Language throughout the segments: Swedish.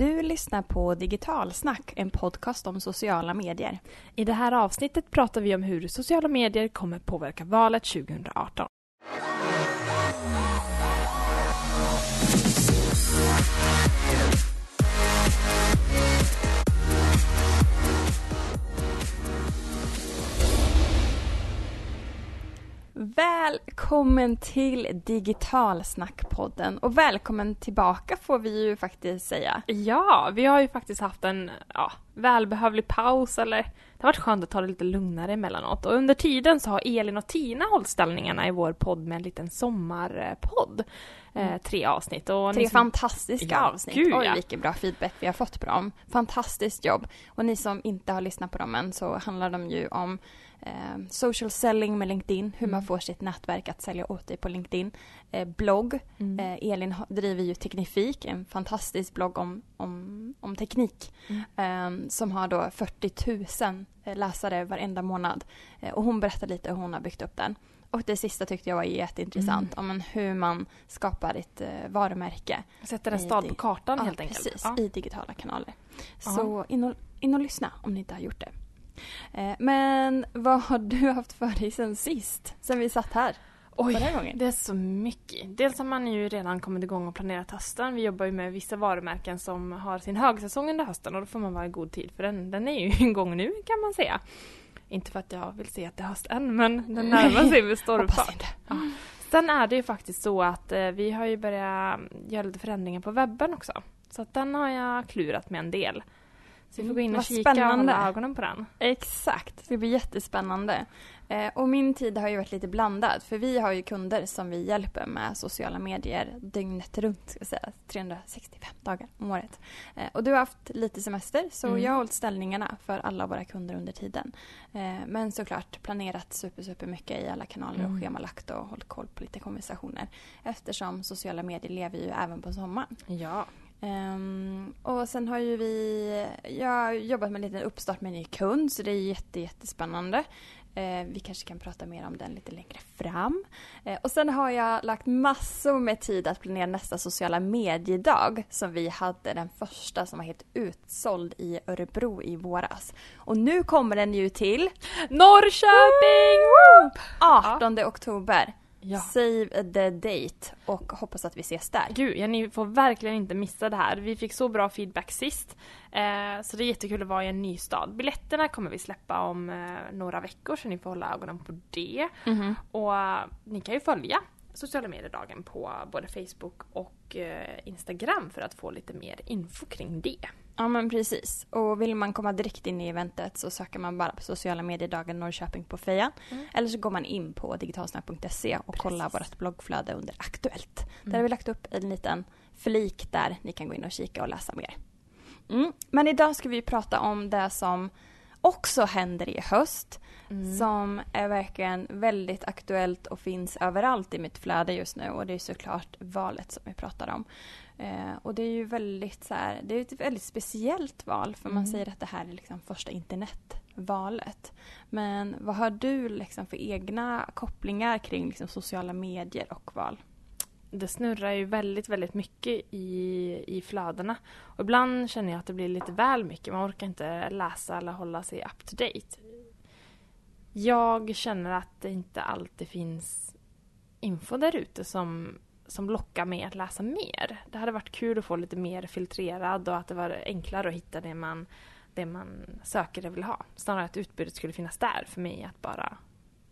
Du lyssnar på Digitalsnack, en podcast om sociala medier. I det här avsnittet pratar vi om hur sociala medier kommer påverka valet 2018. Välkommen till Digitalsnackpodden och välkommen tillbaka får vi ju faktiskt säga. Ja, vi har ju faktiskt haft en ja, välbehövlig paus eller det har varit skönt att ta det lite lugnare emellanåt och under tiden så har Elin och Tina hållit ställningarna i vår podd med en liten sommarpodd. Eh, tre avsnitt. Och Tre som... fantastiska Ja, avsnitt. gud, Oj, ja. vilken bra feedback vi har fått på dem. Fantastiskt jobb. Och ni som inte har lyssnat på dem än så handlar de ju om eh, social selling med LinkedIn, hur man Mm. får sitt nätverk att sälja åt dig på LinkedIn. Eh, blogg. Mm. Eh, Elin driver ju Teknifik, en fantastisk blogg om, om, om teknik. Mm. eh, som har då 40 000 eh, läsare varenda månad. Eh, och hon berättar lite hur hon har byggt upp den. Och det sista tyckte jag var jätteintressant om en, hur man skapar ett varumärke. Sätter en stad på kartan Ja, helt enkelt. Precis, Ja. i digitala kanaler. Ja. Så in och, in och lyssna om ni inte har gjort det. Eh, men vad har du haft för dig sen sist? Sen vi satt här Oj, det är så mycket. Dels har man ju redan kommit igång och planerat hösten. Vi jobbar ju med vissa varumärken som har sin högsäsong under hösten och då får man vara i god tid för den, den är ju igång nu kan man säga. Inte för att jag vill se att det är höst än men den närmar sig med stormfart. Sen är det ju faktiskt så att eh, vi har ju börjat göra lite förändringar på webben också. Så att den har jag klurat med en del. Så vi får gå in och Vad kika och spännande. hålla ögonen på den. Exakt, det blir jättespännande. Eh, och min tid har ju varit lite blandad för vi har ju kunder som vi hjälper med sociala medier dygnet runt, ska säga, 365 dagar om året. Eh, och du har haft lite semester så Mm. jag har hållit ställningarna för alla våra kunder under tiden. Eh, men såklart planerat super, super mycket i alla kanaler och Mm. schemalagt och hållit koll på lite konversationer. Eftersom sociala medier lever ju även på sommaren. Ja. Ehm, och sen har ju vi jag har jobbat med en liten uppstart med en ny kund så det är jätte, jättespännande. Eh, vi kanske kan prata mer om den lite längre fram. Eh, och sen har jag lagt massor med tid att planera nästa sociala mediedag som vi hade den första som var helt utsåld i Örebro i våras. Och nu kommer den ju till Norrköping! 18 oktober. Ja. Save the date och hoppas att vi ses där. Gud, ja, ni får verkligen inte missa det här. Vi fick så bra feedback sist. Eh, så det är jättekul att vara i en ny stad. Biljetterna kommer vi släppa om eh, några veckor så ni får hålla ögonen på det. Mhm. Och eh, ni kan ju följa sociala medier-dagen på både Facebook och eh, Instagram för att få lite mer info kring det. Ja men precis. Och vill man komma direkt in i eventet så söker man bara på sociala mediedagen Norrköping på Fejan. Mm. Eller så går man in på digitalsnack.se och kollar vårt bloggflöde under Aktuellt. Där Mm. har vi lagt upp en liten flik där ni kan gå in och kika och läsa mer. Mm. Men idag ska vi prata om det som också händer i höst. Mm. Som är verkligen väldigt aktuellt och finns överallt i mitt flöde just nu. Och det är såklart valet som vi pratar om. Eh, och det är ju väldigt så här, det är ett väldigt speciellt val för man Mm. säger att det här är liksom första internetvalet. Men vad har du liksom för egna kopplingar kring liksom sociala medier och val? det snurrar ju väldigt, väldigt mycket i, i flödena. Och ibland känner jag att det blir lite väl mycket. Man orkar inte läsa eller hålla sig up to date. Jag känner att det inte alltid finns info där ute som, som lockar mig att läsa mer. Det hade varit kul att få lite mer filtrerad och att det var enklare att hitta det man, det man söker och vill ha. Snarare att utbudet skulle finnas där för mig att bara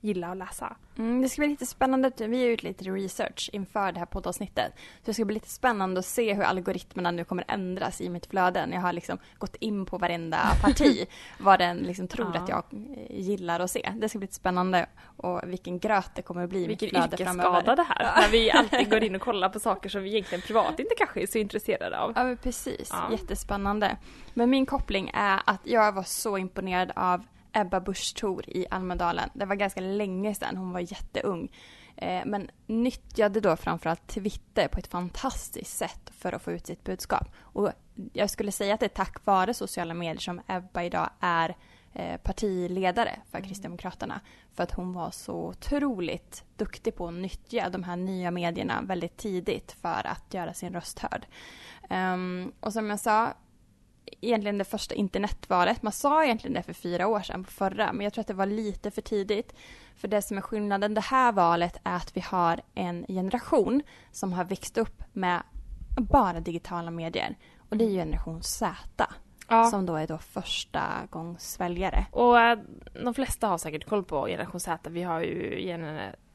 gilla att läsa. Mm, det ska bli lite spännande. Vi har gjort lite research inför det här poddavsnittet. Så det ska bli lite spännande att se hur algoritmerna nu kommer ändras i mitt flöde. Jag har liksom gått in på varenda parti. vad den liksom tror Ja. att jag eh, gillar att se. Det ska bli lite spännande. Och vilken gröt det kommer att bli i mitt Vilken flöde yrkesskada framöver. det här. När vi alltid går in och kollar på saker som vi egentligen privat inte kanske är så intresserade av. Ja, precis. Ja. Jättespännande. Men min koppling är att jag var så imponerad av Ebba Busch Thor i Almedalen. Det var ganska länge sedan, hon var jätteung. Eh, men nyttjade då framförallt Twitter på ett fantastiskt sätt för att få ut sitt budskap. Och jag skulle säga att det är tack vare sociala medier som Ebba idag är eh, partiledare för Kristdemokraterna. För att hon var så otroligt duktig på att nyttja de här nya medierna väldigt tidigt för att göra sin röst hörd. Um, och som jag sa, egentligen det första internetvalet. Man sa egentligen det för fyra år sedan på förra, men jag tror att det var lite för tidigt. För det som är skillnaden det här valet är att vi har en generation som har växt upp med bara digitala medier. Och det är ju generation Z. Ja. Som då är då första gångs väljare. Och äh, de flesta har säkert koll på generation Z. Vi har ju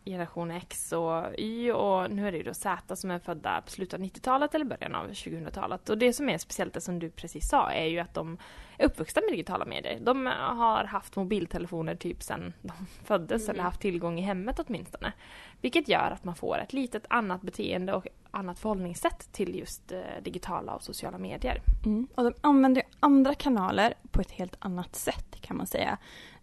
generation X och Y och nu är det ju då Z som är födda på slutet av 90-talet eller början av 2000-talet. Och det som är speciellt, det som du precis sa, är ju att de är uppvuxna med digitala medier. De har haft mobiltelefoner typ sedan de föddes mm. eller haft tillgång i hemmet åtminstone. Vilket gör att man får ett litet annat beteende och annat förhållningssätt till just eh, digitala och sociala medier. Mm. Och de använder andra kanaler på ett helt annat sätt kan man säga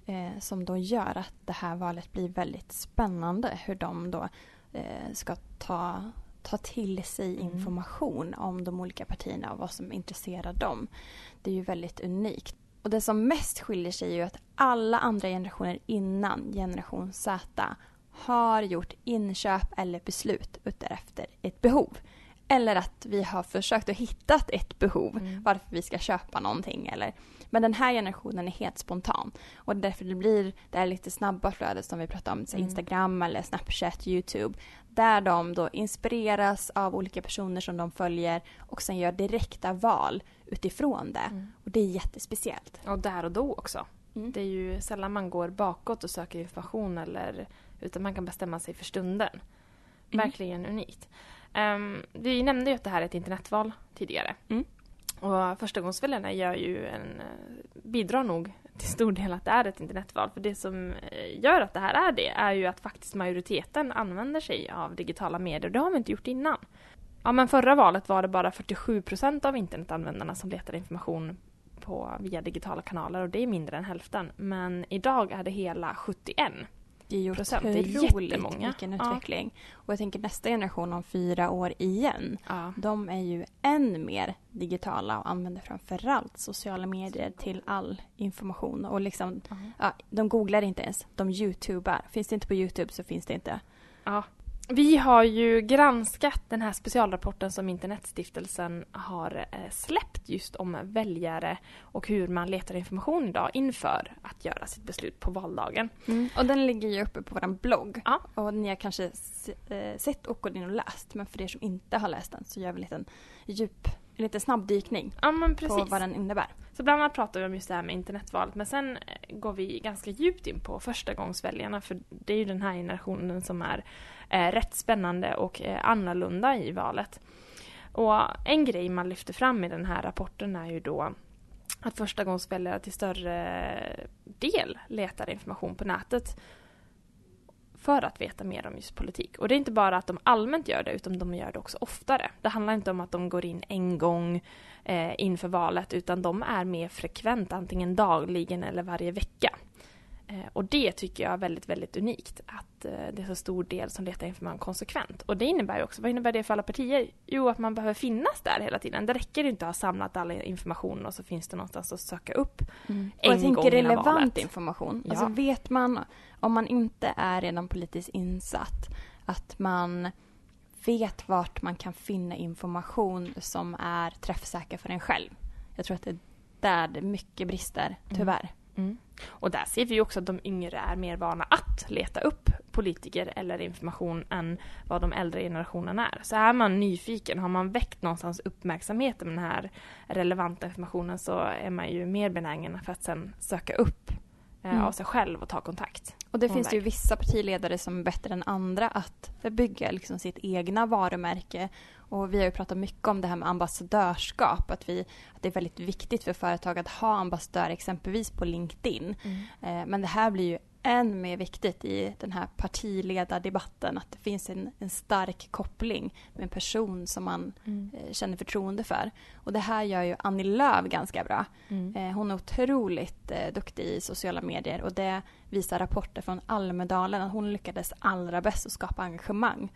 eh, som då gör att det här valet blir väldigt spännande. Hur de då eh, ska ta, ta till sig mm. information mm. om de olika partierna och vad som intresserar dem. Det är ju väldigt unikt. Och det som mest skiljer sig är ju att alla andra generationer innan generation Z har gjort inköp eller beslut utefter ett behov. Eller att vi har försökt att hitta ett behov mm. varför vi ska köpa någonting. Eller. Men den här generationen är helt spontan. Och därför det blir det här lite snabba flödet som vi pratade om, mm. Instagram eller Snapchat, YouTube. Där de då inspireras av olika personer som de följer och sen gör direkta val utifrån det. Mm. Och det är jättespeciellt. Och där och då också. Mm. Det är ju sällan man går bakåt och söker information eller utan man kan bestämma sig för stunden. Mm. Verkligen unikt. Um, vi nämnde ju att det här är ett internetval tidigare. Mm. Och förstagångsväljarna gör ju en, eh, bidrar nog till stor del att det är ett internetval. För det som eh, gör att det här är det är ju att faktiskt majoriteten använder sig av digitala medier. Det har vi inte gjort innan. Ja, men förra valet var det bara 47 procent av internetanvändarna som letade information på, via digitala kanaler och det är mindre än hälften. Men idag är det hela 71 det är ju procent. Det är jättemånga. vilken utveckling. Ja. Och jag tänker nästa generation om fyra år igen. Ja. De är ju än mer digitala och använder framförallt sociala medier till all information. Och liksom, ja de googlar inte ens, de youtubar. Finns det inte på youtube så finns det inte. Vi har ju granskat den här specialrapporten som Internetstiftelsen har eh, släppt just om väljare och hur man letar information idag inför att göra sitt beslut på valdagen. Mm. Och den ligger ju uppe på vår blogg. Ja. Och ni har kanske eh, sett och gått in och läst. Men för er som inte har läst den så gör vi en liten djup en liten snabbdykning ja, på vad den innebär. Så bland annat pratar vi om just det här med internetvalet men sen eh, går vi ganska djupt in på förstagångsväljarna för det är ju den här generationen som är eh, rätt spännande och eh, annorlunda i valet. Och en grej man lyfter fram i den här rapporten är ju då att förstagångsväljare till större del letar information på nätet för att veta mer om just politik. Och det är inte bara att de allmänt gör det, utan de gör det också oftare. Det handlar inte om att de går in en gång eh, inför valet, utan de är mer frekvent, antingen dagligen eller varje vecka. Eh, och det tycker jag är väldigt, väldigt unikt, att eh, det är så stor del som letar information konsekvent. Och det innebär ju också, vad innebär det för alla partier? Jo, att man behöver finnas där hela tiden. Det räcker inte att ha samlat all information och så finns det någonstans att söka upp mm. en och jag tänker relevant information. Ja. Alltså vet man, om man inte är redan politiskt insatt, att man vet vart man kan finna information som är träffsäker för en själv. Jag tror att det är där det mycket brister, mm. tyvärr. Mm. Mm. Och där ser vi också att de yngre är mer vana att leta upp politiker eller information än vad de äldre generationerna är. Så är man nyfiken, har man väckt någonstans uppmärksamheten med den här relevanta informationen så är man ju mer benägen för att sen söka upp mm. av sig själv och ta kontakt. Och det finns väg. ju vissa partiledare som är bättre än andra att bygga liksom sitt egna varumärke och vi har ju pratat mycket om det här med ambassadörskap, att, vi, att det är väldigt viktigt för företag att ha ambassadör exempelvis på LinkedIn. Mm. Eh, men det här blir ju än mer viktigt i den här partiledardebatten att det finns en, en stark koppling med en person som man mm. eh, känner förtroende för. Och det här gör ju Annie Lööf ganska bra. Mm. Eh, hon är otroligt eh, duktig i sociala medier och det visar rapporter från Almedalen att hon lyckades allra bäst att skapa engagemang.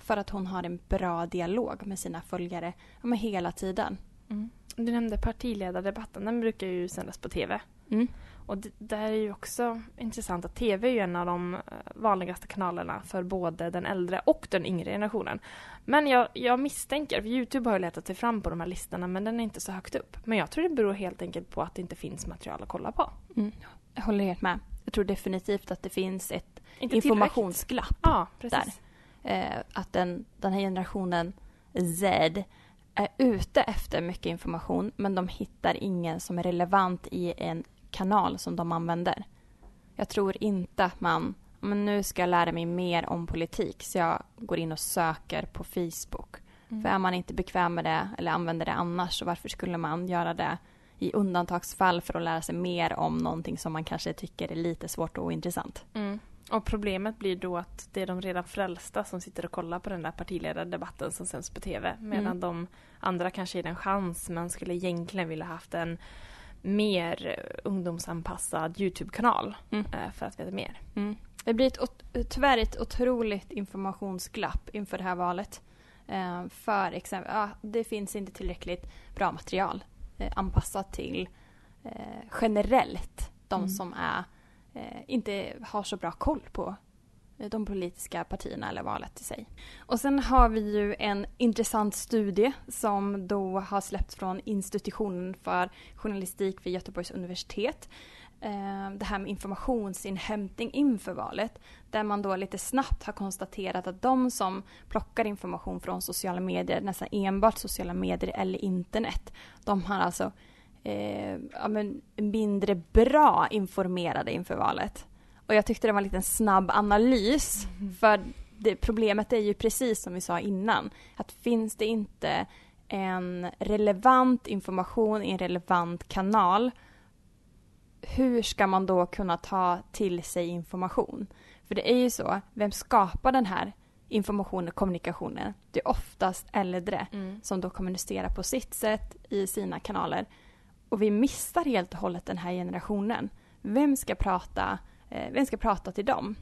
För att hon har en bra dialog med sina följare ja, hela tiden. Mm. Du nämnde partiledardebatten, den brukar ju sändas på TV. Och det, det är ju också intressant att TV är ju en av de eh, vanligaste kanalerna för både den äldre och den yngre generationen. Men jag, jag misstänker, för Youtube har ju letat sig fram på de här listorna men den är inte så högt upp. Men jag tror det beror helt enkelt på att det inte finns material att kolla på. Mm. Jag håller helt med. Jag tror definitivt att det finns ett Inte informationsglapp. Ja, precis. Eh, att den, den här generationen Z är ute efter mycket information men de hittar ingen som är relevant i en kanal som de använder. Jag tror inte att man, men nu ska jag lära mig mer om politik så jag går in och söker på Facebook. Mm. För är man inte bekväm med det eller använder det annars så varför skulle man göra det i undantagsfall för att lära sig mer om någonting som man kanske tycker är lite svårt och ointressant. Mm. Och problemet blir då att det är de redan frälsta som sitter och kollar på den där partiledardebatten som sänds på TV. Medan Mm. de andra kanske ger en chans men skulle egentligen vilja haft en mer ungdomsanpassad Youtube-kanal Mm. eh, för att veta mer. Mm. Det blir ett, tyvärr ett otroligt informationsglapp inför det här valet. Eh, för exempel, ja, det finns inte tillräckligt bra material eh, anpassat till generellt de Mm. som är, inte har så bra koll på Eh, de politiska partierna eller valet i sig. Och sen har vi ju en intressant studie som då har släppts från institutionen för journalistik vid Göteborgs universitet eh, det här med informationsinhämtning inför valet. Där man då lite snabbt har konstaterat att de som plockar information från sociala medier, nästan enbart sociala medier eller internet, de har alltså eh, ja, men mindre bra informerade inför valet. Och jag tyckte det var en liten snabb analys. För det, problemet är ju precis som vi sa innan, att finns det inte en relevant information i en relevant kanal hur ska man då kunna ta till sig information? För det är ju så, vem skapar den här informationen och kommunikationen? Det är oftast äldre Mm. som då kommunicerar på sitt sätt i sina kanaler. Och vi missar helt och hållet den här generationen. Vem ska prata, Eh, vem ska prata till dem?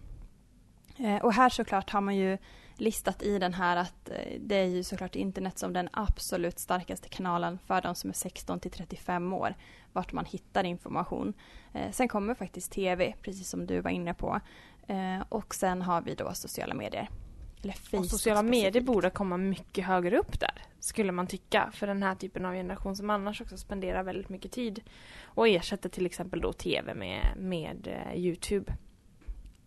Eh, och här såklart har man ju listat i den här att eh, det är ju såklart internet som den absolut starkaste kanalen för de som är 16 till 35 år. Vart man hittar information. Eh, sen kommer faktiskt tv, precis som du var inne på. Eh, och sen har vi då sociala medier. Eller Facebook Och sociala medier borde komma mycket högre upp där, skulle man tycka. För den här typen av generation som annars också spenderar väldigt mycket tid och ersätter till exempel då TV med, med eh, Youtube.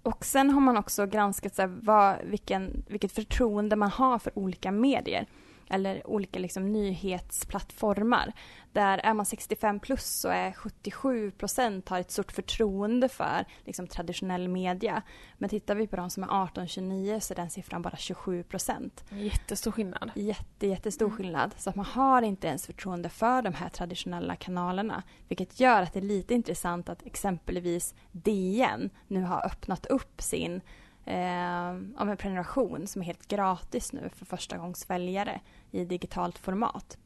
Och sen har man också granskat så här, vad, vilken, vilket förtroende man har för olika medier. Eller olika liksom, nyhetsplattformar. Där är man 65 plus så är 77 procent har ett stort förtroende för liksom, traditionell media. Men tittar vi på de som är 18-29 så är den siffran bara 27 procent. Jättestor skillnad. Jätte, jättestor Mm. skillnad. Så att man har inte ens förtroende för de här traditionella kanalerna. Vilket gör att det är lite intressant att exempelvis DN nu har öppnat upp sin eh, ja, men prenumeration som är helt gratis nu för första gångs väljare i digitalt format.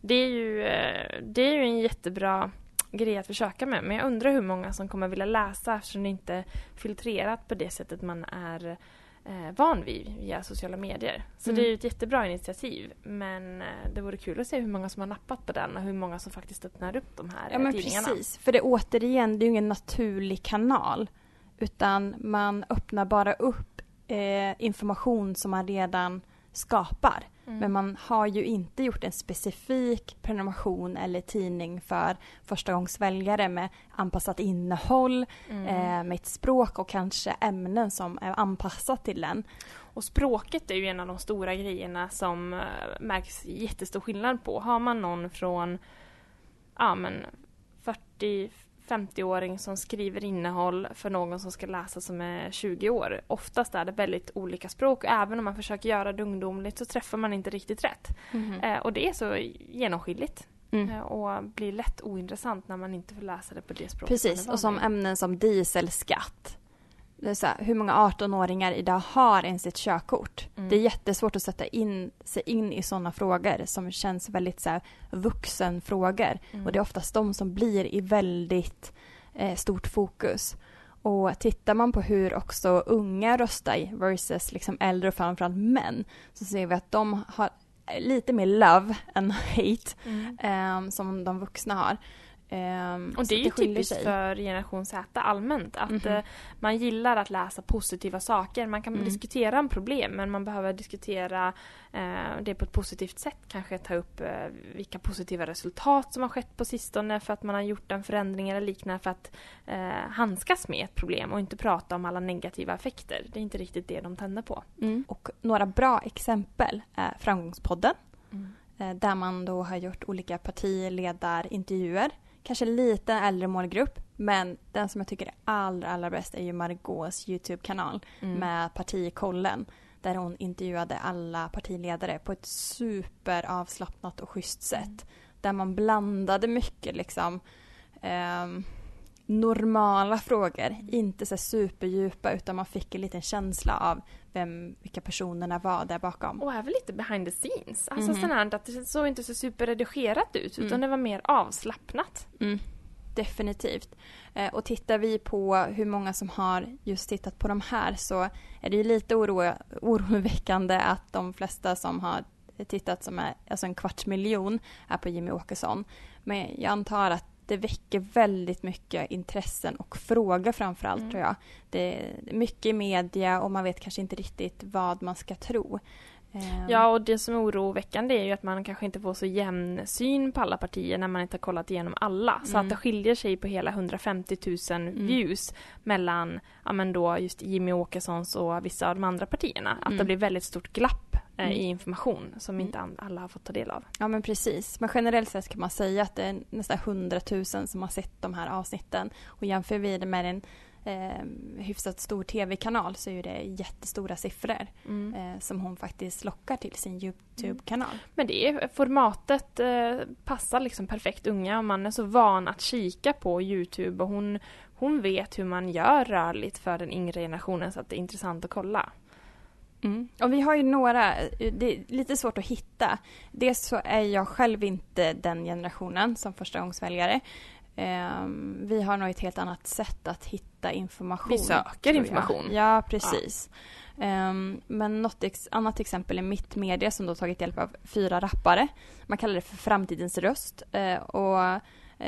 Det är ju, eh, det är ju en jättebra grej att försöka med. Men jag undrar hur många som kommer vilja läsa eftersom det inte är filtrerat på det sättet man är eh, van vid via sociala medier. Så Mm. det är ju ett jättebra initiativ. Men det vore kul att se hur många som har nappat på den och hur många som faktiskt öppnar upp de här Ja men tidningarna. precis, för det återigen, det är ju ingen naturlig kanal. Utan man öppnar bara upp eh, information som man redan skapar. Mm. Men man har ju inte gjort en specifik prenumeration eller tidning för förstagångsväljare med anpassat innehåll, Mm. eh, med ett språk och kanske ämnen som är anpassat till den. Och språket är ju en av de stora grejerna som eh, märks jättestor skillnad på. Har man någon från ja, men 40-50-åring som skriver innehåll för någon som ska läsa som är 20 år. Oftast är det väldigt olika språk och även om man försöker göra det ungdomligt så träffar man inte riktigt rätt. Eh, och det är så genomskinligt Mm. eh, och blir lätt ointressant när man inte får läsa det på det språket Precis, och som ämnen som dieselskatt. Så här, hur många 18-åringar idag har ens ett körkort? Mm. Det är jättesvårt att sätta in sig in i sådana frågor som känns väldigt så här, vuxenfrågor. Mm. Och det är oftast de som blir i väldigt eh, stort fokus. Och tittar man på hur också unga röstar versus liksom äldre och framförallt män så ser vi att de har lite mer love än hate Mm. eh, som de vuxna har. Ehm, Och det är ju typiskt sig. för generation Z allmänt att Mhm. eh, man gillar att läsa positiva saker. Man kan Mm. diskutera en problem men man behöver diskutera eh, det på ett positivt sätt. Kanske ta upp eh, vilka positiva resultat som har skett på sistone för att man har gjort en förändring eller liknande för att handskas med ett problem och inte prata om alla negativa effekter. Det är inte riktigt det de tänder på. Mm. Och några bra exempel är Framgångspodden. Mm. Där man då har gjort olika partiledarintervjuer. Kanske lite äldre målgrupp. Men den som jag tycker är allra, allra bäst är ju Margaux YouTube-kanal Mm. med Partikollen. Där hon intervjuade alla partiledare på ett superavslappnat och schysst sätt. Där man blandade mycket liksom ehm, normala frågor. Inte så superdjupa utan man fick en liten känsla av vem, vilka personerna var där bakom. Och även lite behind the scenes. Alltså Mhm. sånt att det såg inte så superredigerat ut utan Mm. det var mer avslappnat. Mm, definitivt. Eh, och tittar vi på hur många som har just tittat på de här så är det ju lite oro, oroväckande att de flesta som har tittat som är alltså en kvarts miljon är på Jimmy Åkesson. Men jag antar att det väcker väldigt mycket intressen och frågor framförallt Mm. tror jag. Det är mycket i media och man vet kanske inte riktigt vad man ska tro. Ehm, Ja, och det som är oroväckande är ju att man kanske inte får så jämn syn på alla partier när man inte har kollat igenom alla. Så Mm. att det skiljer sig på hela 150 000 views mellan, ja men då just Jimmy Åkessons och vissa av de andra partierna. Att Mm. det blir väldigt stort glapp Mm. i information som Mm. inte alla har fått ta del av. Ja men precis. Men generellt sett kan man säga att det är nästan 100 000 som har sett de här avsnitten. Och jämför vi det med en eh, hyfsat stor tv-kanal så är det jättestora siffror eh, som hon faktiskt lockar till sin YouTube-kanal. Men det är, formatet eh, passar liksom perfekt unga och man är så van att kika på Youtube och hon, hon vet hur man gör rörligt för den yngre generationen så att det är intressant att kolla. Mm. Och vi har ju några, det är lite svårt att hitta. Dels så är jag själv inte den generationen som förstagångsväljare. Ehm, vi har nog ett helt annat sätt att hitta information. Vi söker information. Ja, precis. Ehm, men något ex- annat exempel är Mittmedia som då tagit hjälp av fyra rappare. Man kallar det för framtidens röst. Eh, och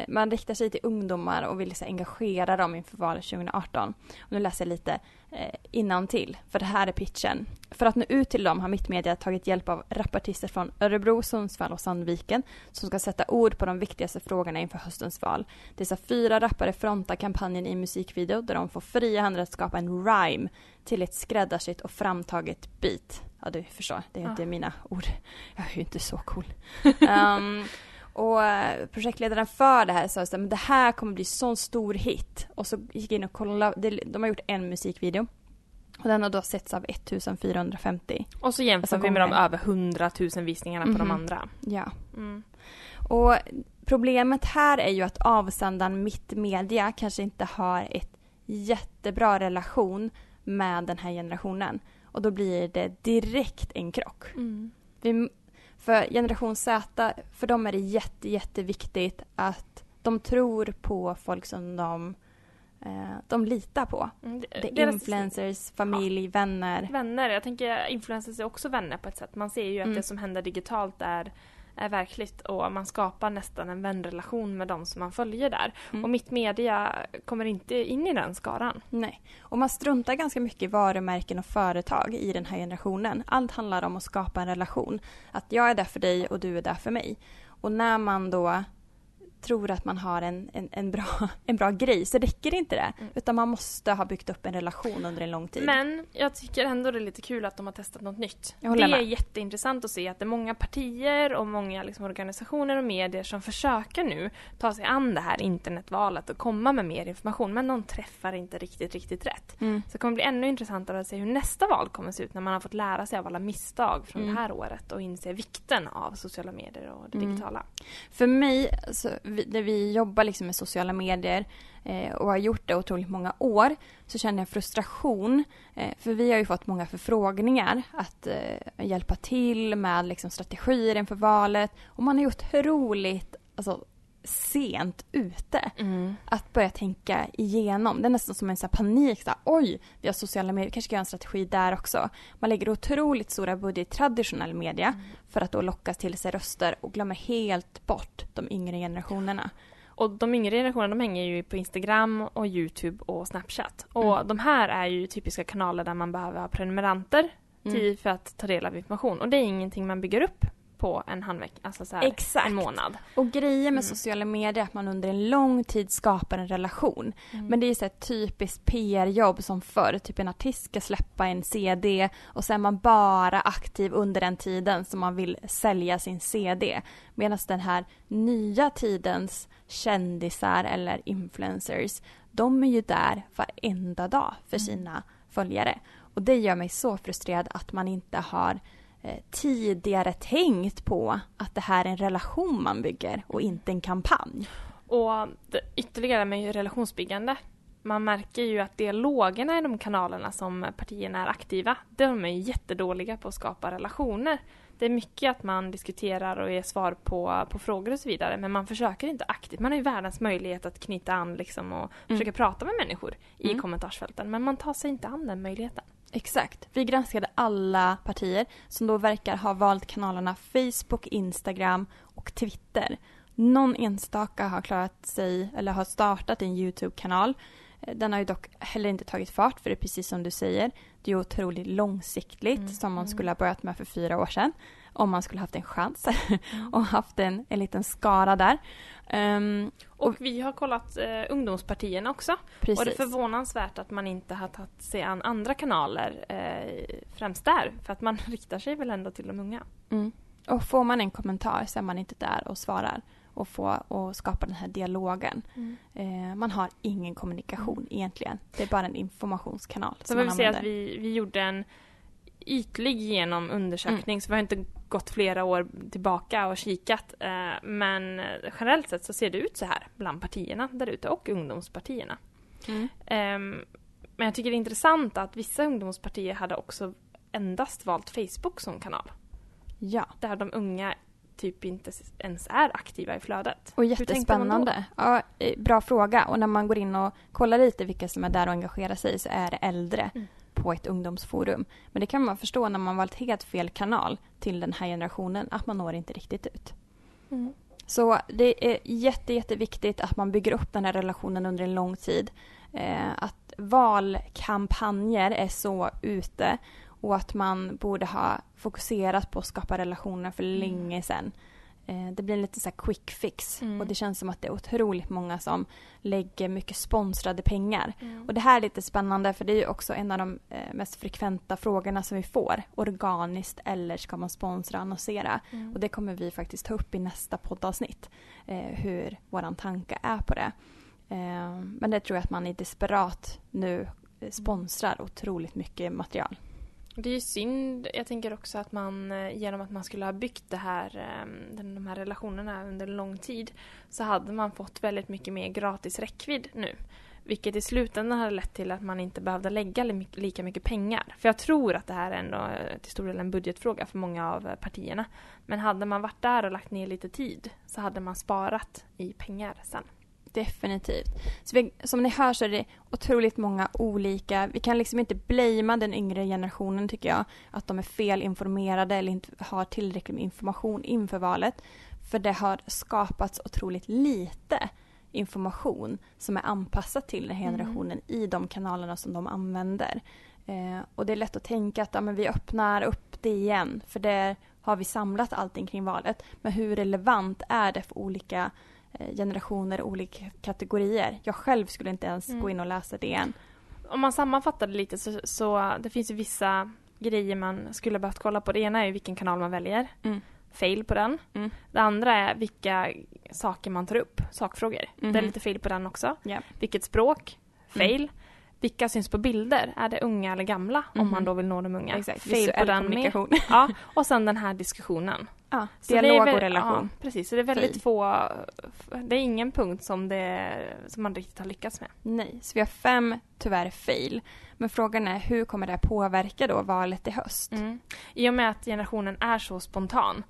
man riktar sig till ungdomar och vill så engagera dem inför valet 2018. Och nu läser jag lite eh, till för det här är pitchen. För att nå ut till dem har Mittmedia tagit hjälp av rapartister från Örebro, Sundsvall och Sandviken som ska sätta ord på de viktigaste frågorna inför höstens val. Dessa fyra rappare frontar kampanjen i musikvideo där de får fria händer att skapa en rhyme till ett skräddarsytt och framtaget beat. Ja, du förstår, det är ju inte Ja. mina ord. Jag är ju inte så cool. Ehm, och eh, projektledaren för det här sa att det här kommer bli sån stor hit. Och så gick jag in och kollade, de har gjort en musikvideo. Och den har då setts av 1450. Och så jämför Alltså vi med de över 100 000 visningarna på de Mhm. andra. Ja. Mm. Och problemet här är ju att avsändaren Mittmedia kanske inte har ett jättebra relation med den här generationen. Och då blir det direkt en krock. Vi, för generation Z, för dem är det jätte, jätteviktigt att de tror på folk som de, eh, de litar på. Mm, Det är influencers, familj, vänner. Vänner, jag tänker influencers är också vänner på ett sätt. Man ser ju att Mm. det som händer digitalt är, är verkligt och man skapar nästan en vänrelation med de som man följer där. Mm. Och mitt media kommer inte in i den skaran. Nej. Och man struntar ganska mycket i varumärken och företag i den här generationen. Allt handlar om att skapa en relation. Att jag är där för dig och du är där för mig. Och när man då tror att man har en, en, en, bra, en bra grej så räcker inte det. Mm. Utan man måste ha byggt upp en relation under en lång tid. Men jag tycker ändå det är lite kul att de har testat något nytt. Det är med. jätteintressant att se att det är många partier och många liksom organisationer och medier som försöker nu ta sig an det här internetvalet och komma med mer information. Men de träffar inte riktigt, riktigt rätt. Mm. Så det kommer bli ännu intressantare att se hur nästa val kommer se ut när man har fått lära sig av alla misstag från Mm. det här året och inse vikten av sociala medier och det Mm. digitala. För mig, så, vi, där vi jobbar liksom med sociala medier eh, och har gjort det otroligt många år så känner jag frustration. Eh, för vi har ju fått många förfrågningar att eh, hjälpa till med liksom, strategier inför valet. Och man är ju otroligt alltså, sent ute att börja tänka igenom. Det är nästan som en så panik. Så här, Oj, vi har sociala medier, kanske ska göra en strategi där också. Man lägger otroligt stora budget i traditionell media för att då locka till sig röster och glömmer helt bort de yngre generationerna. Och de yngre generationerna de hänger ju på Instagram och Youtube och Snapchat. Och Mm. de här är ju typiska kanaler där man behöver ha prenumeranter till, för att ta del av information. Och det är ingenting man bygger upp på en handvecka, alltså så här, Exakt. en månad. Och grejen med Mm. sociala medier är att man under en lång tid skapar en relation. Men det är så ett typiskt PR-jobb som förr. Typ en artist ska släppa en CD och så är man bara aktiv under den tiden som man vill sälja sin CD. Medan den här nya tidens kändisar eller influencers, de är ju där varenda dag för sina följare. Och det gör mig så frustrerad att man inte har Eh, tidigare tänkt på att det här är en relation man bygger och inte en kampanj. Och ytterligare med relationsbyggande. Man märker ju att dialogerna i de kanalerna som partierna är aktiva, de är jättedåliga på att skapa relationer. Det är mycket att man diskuterar och ger svar på, på frågor och så vidare, men man försöker inte aktivt. Man har ju världens möjlighet att knyta an liksom och försöka prata med människor i Mm. kommentarsfälten, men man tar sig inte an den möjligheten. Exakt. Vi granskade alla partier som då verkar ha valt kanalerna Facebook, Instagram och Twitter. Någon enstaka har klarat sig eller har startat en Youtube-kanal. Eh, Den har ju dock heller inte tagit fart för det är precis som du säger. Det är otroligt långsiktigt Mm. som man Mm. skulle ha börjat med för fyra år sedan. Om man skulle haft en chans och haft en, en liten skara där. Ehm, Och vi har kollat eh, ungdomspartierna också. precis. Och det är förvånansvärt att man inte har tagit sig an andra kanaler eh, främst där. För att man riktar sig väl ändå till de unga. Mm. Och får man en kommentar så är man inte där och svarar och, får, och skapar den här dialogen. Eh, man har ingen kommunikation egentligen. Det är bara en informationskanal Så man vill säga att vi, vi gjorde en ytlig genom undersökning så vi har inte gått flera år tillbaka och kikat. Eh, men generellt sett så ser det ut så här bland partierna där ute och ungdomspartierna. Mm. Ehm, men jag tycker det är intressant att vissa ungdomspartier hade också endast valt Facebook som kanal. Ja, Där de unga typ inte ens är aktiva i flödet. och jättespännande. Ja, eh, bra fråga. Och när man går in och kollar lite vilka som är där och engagerar sig så är det äldre Mm. på ett ungdomsforum. Men det kan man förstå när man valt helt fel kanal till den här generationen att man når inte riktigt ut. Mm. Så det är jätte, jätteviktigt att man bygger upp den här relationen under en lång tid. Eh, att valkampanjer är så ute och att man borde ha fokuserat på att skapa relationer för Mm. länge sedan. Eh, det blir en lite så quick fix Mm. och det känns som att det är otroligt många som lägger mycket sponsrade pengar. Mm. Och det här är lite spännande för det är ju också en av de eh, mest frekventa frågorna som vi får. Organiskt eller ska man sponsra och annonsera? Mm. Och det kommer vi faktiskt ta upp i nästa poddavsnitt. Eh, hur våran tanke är på det. Eh, men det tror jag att man är desperat nu sponsrar otroligt mycket material. Det är ju synd, jag tänker också att man eh, genom att man skulle ha byggt det här, ehm, de här relationerna under lång tid så hade man fått väldigt mycket mer gratis räckvidd nu. Vilket i slutändan hade lett till att man inte behövde lägga lika mycket pengar. För jag tror att det här är ändå eh, till stor del en budgetfråga för många av eh, partierna. Men hade man varit där och lagt ner lite tid så hade man sparat i pengar sen. Definitivt. Så vi, som ni hör så är det otroligt många olika. Vi kan liksom inte blamea den yngre generationen tycker jag. Att de är felinformerade eller inte har tillräckligt med information inför valet. För det har skapats otroligt lite information som är anpassat till den här Mm. generationen i de kanalerna som de använder. Eh, och det är lätt att tänka att ja, men vi öppnar upp det igen för där har vi samlat allting kring valet. Men hur relevant är det för olika generationer, olika kategorier? Jag själv skulle inte ens Mm. gå in och läsa det än. Om man sammanfattar det lite så, så det finns ju vissa grejer man skulle behövt kolla på. Det ena är ju vilken kanal man väljer. Mm. Fail på den. Mm. Det andra är vilka saker man tar upp, sakfrågor. Det är Mhm. lite fail på den också. Ja. Vilket språk? Mm. Fail. Vilka syns på bilder? Är det unga eller gamla? Om Mhm. man då vill nå de unga. Exakt. Fail på Visuell den med. kommunikation. Ja, och sen den här diskussionen. Ja, Så det är dialog väl- och relation. Ja, precis, så det är väldigt få... Det är ingen punkt som, det, som man riktigt har lyckats med. Nej, så vi har fem tyvärr fail. Men frågan är hur kommer det påverka då valet i höst? Mm. I och med att generationen är så spontan.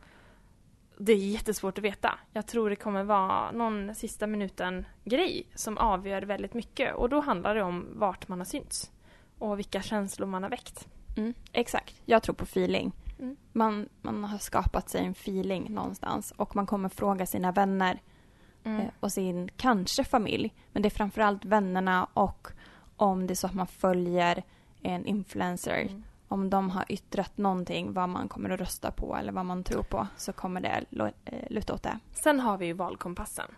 Det är jättesvårt att veta. Jag tror det kommer vara någon sista minuten-grej som avgör väldigt mycket. Och då handlar det om vart man har synts. Och vilka känslor man har väckt. Mm, exakt. Jag tror på feeling. Mm. Man, man har skapat sig en feeling någonstans och man kommer fråga sina vänner Mm. eh, och sin kanske familj. Men det är framförallt vännerna och om det är så att man följer en influencer. Mm. Om de har yttrat någonting vad man kommer att rösta på eller vad man tror på så kommer det eh, luta åt det. Sen har vi ju valkompassen.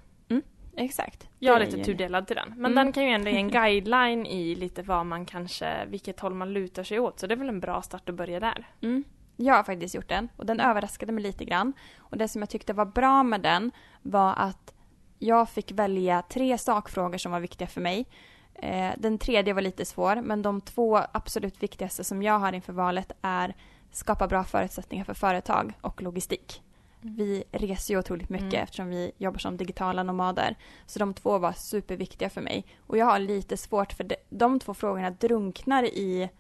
Exakt. Jag är lite tudelad till den. Men Mm. den kan ju ändå ge en guideline i lite vad man kanske, vilket håll man lutar sig åt. Så det är väl en bra start att börja där. Mm. Jag har faktiskt gjort den och den överraskade mig lite grann. Och det som jag tyckte var bra med den var att jag fick välja tre sakfrågor som var viktiga för mig. Eh, den tredje var lite svår, men de två absolut viktigaste som jag har inför valet är skapa bra förutsättningar för företag och logistik. Vi reser ju otroligt mycket Mm. eftersom vi jobbar som digitala nomader. Så de två var superviktiga för mig. Och jag har lite svårt för de, de två frågorna drunknar i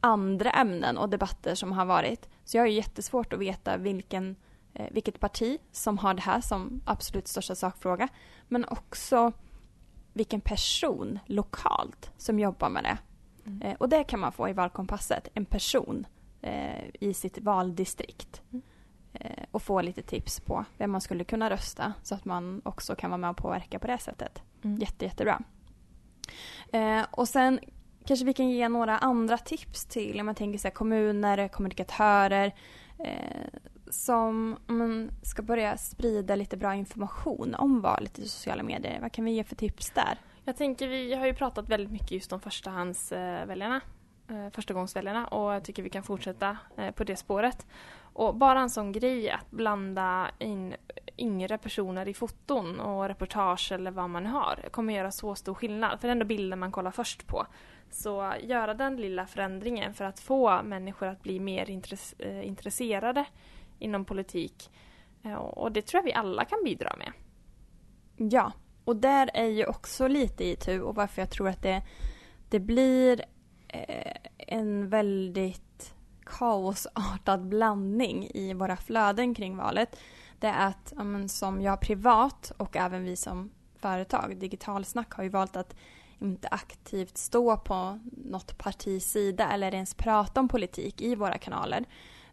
andra ämnen och debatter som har varit. Så jag har ju jättesvårt att veta vilken, eh, vilket parti som har det här som absolut största sakfråga. Men också vilken person lokalt som jobbar med det. Mm. Eh, och det kan man få i valkompasset, en person eh, i sitt valdistrikt. Mm. Eh, och få lite tips på vem man skulle kunna rösta så att man också kan vara med och påverka på det sättet. Mm. Jätte, jättebra. Eh, och sen kanske vi kan ge några andra tips till om man tänker så här, kommuner, kommunikatörer eh, som man ska börja sprida lite bra information om valet i sociala medier. Vad kan vi ge för tips där? Jag tänker, vi har ju pratat väldigt mycket just om förstahandsväljarna, eh, förstagångsväljarna och jag tycker vi kan fortsätta eh, på det spåret. Och bara en sån grej att blanda in yngre personer i foton och reportage eller vad man har kommer göra så stor skillnad. För det är ändå bilden man kollar först på. Så göra den lilla förändringen för att få människor att bli mer eh, intresserade inom politik. Eh, och det tror jag vi alla kan bidra med. Ja, och där är ju också lite i tur och varför jag tror att det, det blir eh, en väldigt kaosartad blandning i våra flöden kring valet. Det är att ja, men, som jag privat och även vi som företag, Digitalsnack, har ju valt att inte aktivt stå på något partis sida eller ens prata om politik i våra kanaler.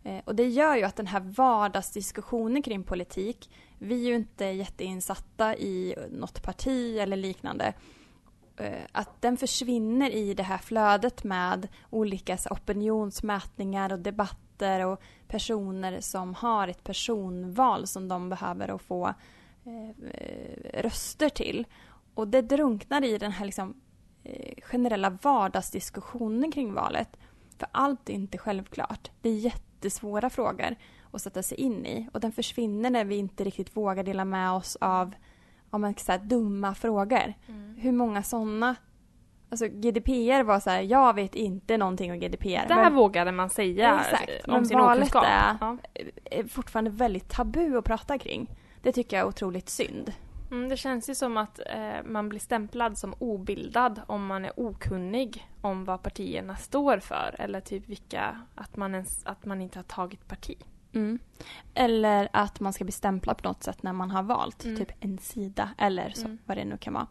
Eh, och det gör ju att den här vardagsdiskussionen kring politik vi är ju inte jätteinsatta i något parti eller liknande. Eh, att den försvinner i det här flödet med olika opinionsmätningar och debatter och personer som har ett personval som de behöver att få eh, röster till. Och det drunknar i den här liksom, eh, generella vardagsdiskussionen kring valet. För allt är inte självklart. Det är jättesvåra frågor att sätta sig in i. Och den försvinner när vi inte riktigt vågar dela med oss av om man säga, dumma frågor. Hur många sådana... Alltså GDPR var så här, jag vet inte någonting om GDPR. Där men vågade man säga Exakt, eh, men om sin valet okunskap. är- Ja. är fortfarande väldigt tabu att prata kring. Det tycker jag är otroligt synd. Mm, det känns ju som att eh, man blir stämplad som obildad om man är okunnig om vad partierna står för eller typ vilka, att man, ens, att man inte har tagit parti. Mm. Eller att man ska bli stämplad på något sätt när man har valt Mm. typ en sida eller så, Mm. vad det nu kan vara.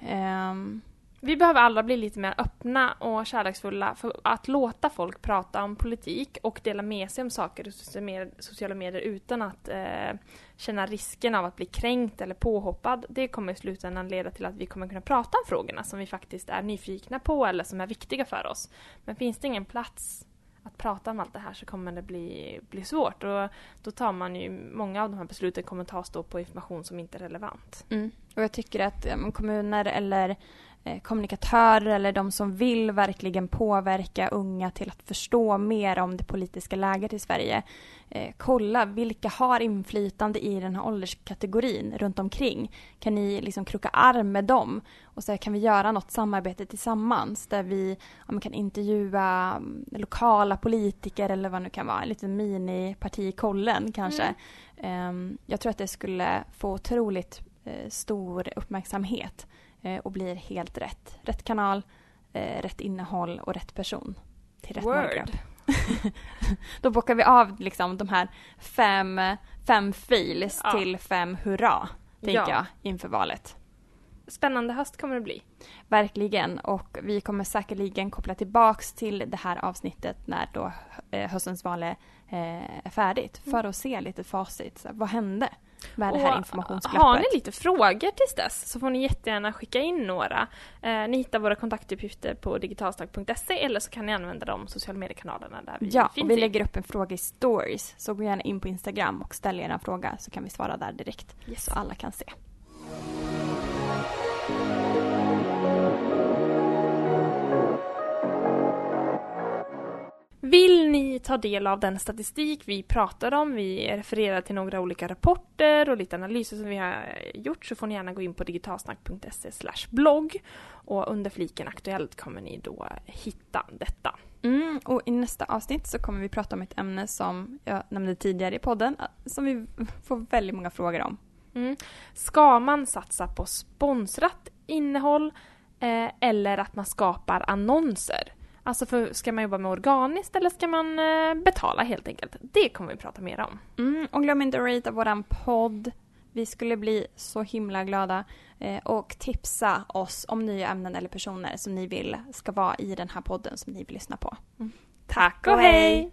Ehm, vi behöver alla bli lite mer öppna och kärleksfulla för att låta folk prata om politik och dela med sig om saker i sociala medier- utan att eh, känna risken av att bli kränkt eller påhoppad. Det kommer i slutändan leda till att vi kommer kunna prata om frågorna som vi faktiskt är nyfikna på eller som är viktiga för oss. Men finns det ingen plats att prata om allt det här så kommer det bli, bli svårt och då tar man ju, många av de här besluten kommer tas då på information som inte är relevant. Mm. Och jag tycker att ja, kommuner eller kommunikatörer eller de som vill verkligen påverka unga till att förstå mer om det politiska läget i Sverige. Eh, kolla vilka har inflytande i den här ålderskategorin runt omkring. Kan ni liksom kroka arm med dem? Och så kan vi göra något samarbete tillsammans där vi ja, kan intervjua mm, lokala politiker eller vad det nu kan vara. En liten miniparti i kollen kanske. Ehm, jag tror att det skulle få otroligt eh, stor uppmärksamhet eh, och blir helt rätt. Rätt kanal, eh, rätt innehåll och rätt person. Till rätt Word. målgrupp. Då bockar vi av liksom de här fem, fem fails Ja. till fem hurra, tänker Ja. jag, inför valet. Spännande höst kommer det bli. Verkligen. Och vi kommer säkerligen koppla tillbaks till det här avsnittet när då eh, höstens val är, eh, är färdigt. För att se lite facit. Vad hände? Med det här informationsglappet. Har ni lite frågor tills dess så får ni jättegärna skicka in några. Eh, ni hittar våra kontaktuppgifter på digitalstark.se eller så kan ni använda de sociala mediekanalerna där vi Ja, finns och vi lägger upp en fråga i stories. Så gå gärna in på Instagram och ställ er en fråga så kan vi svara där direkt. Yes. Så alla kan se. Vill ni ta del av den statistik vi pratar om, vi refererar till några olika rapporter och lite analyser som vi har gjort så får ni gärna gå in på digitalsnack.se blogg och under fliken Aktuellt kommer ni då hitta detta. Mm, och i nästa avsnitt så kommer vi prata om ett ämne som jag nämnde tidigare i podden, som vi får väldigt många frågor om. Mm. Ska man satsa på sponsrat innehåll eh, eller att man skapar annonser? Alltså för, ska man jobba med organiskt eller ska man eh, betala helt enkelt? Det kommer vi prata mer om. Mm, och glöm inte att ratea våran podd. Vi skulle bli så himla glada. Eh, och tipsa oss om nya ämnen eller personer som ni vill ska vara i den här podden som ni vill lyssna på. Tack och hej!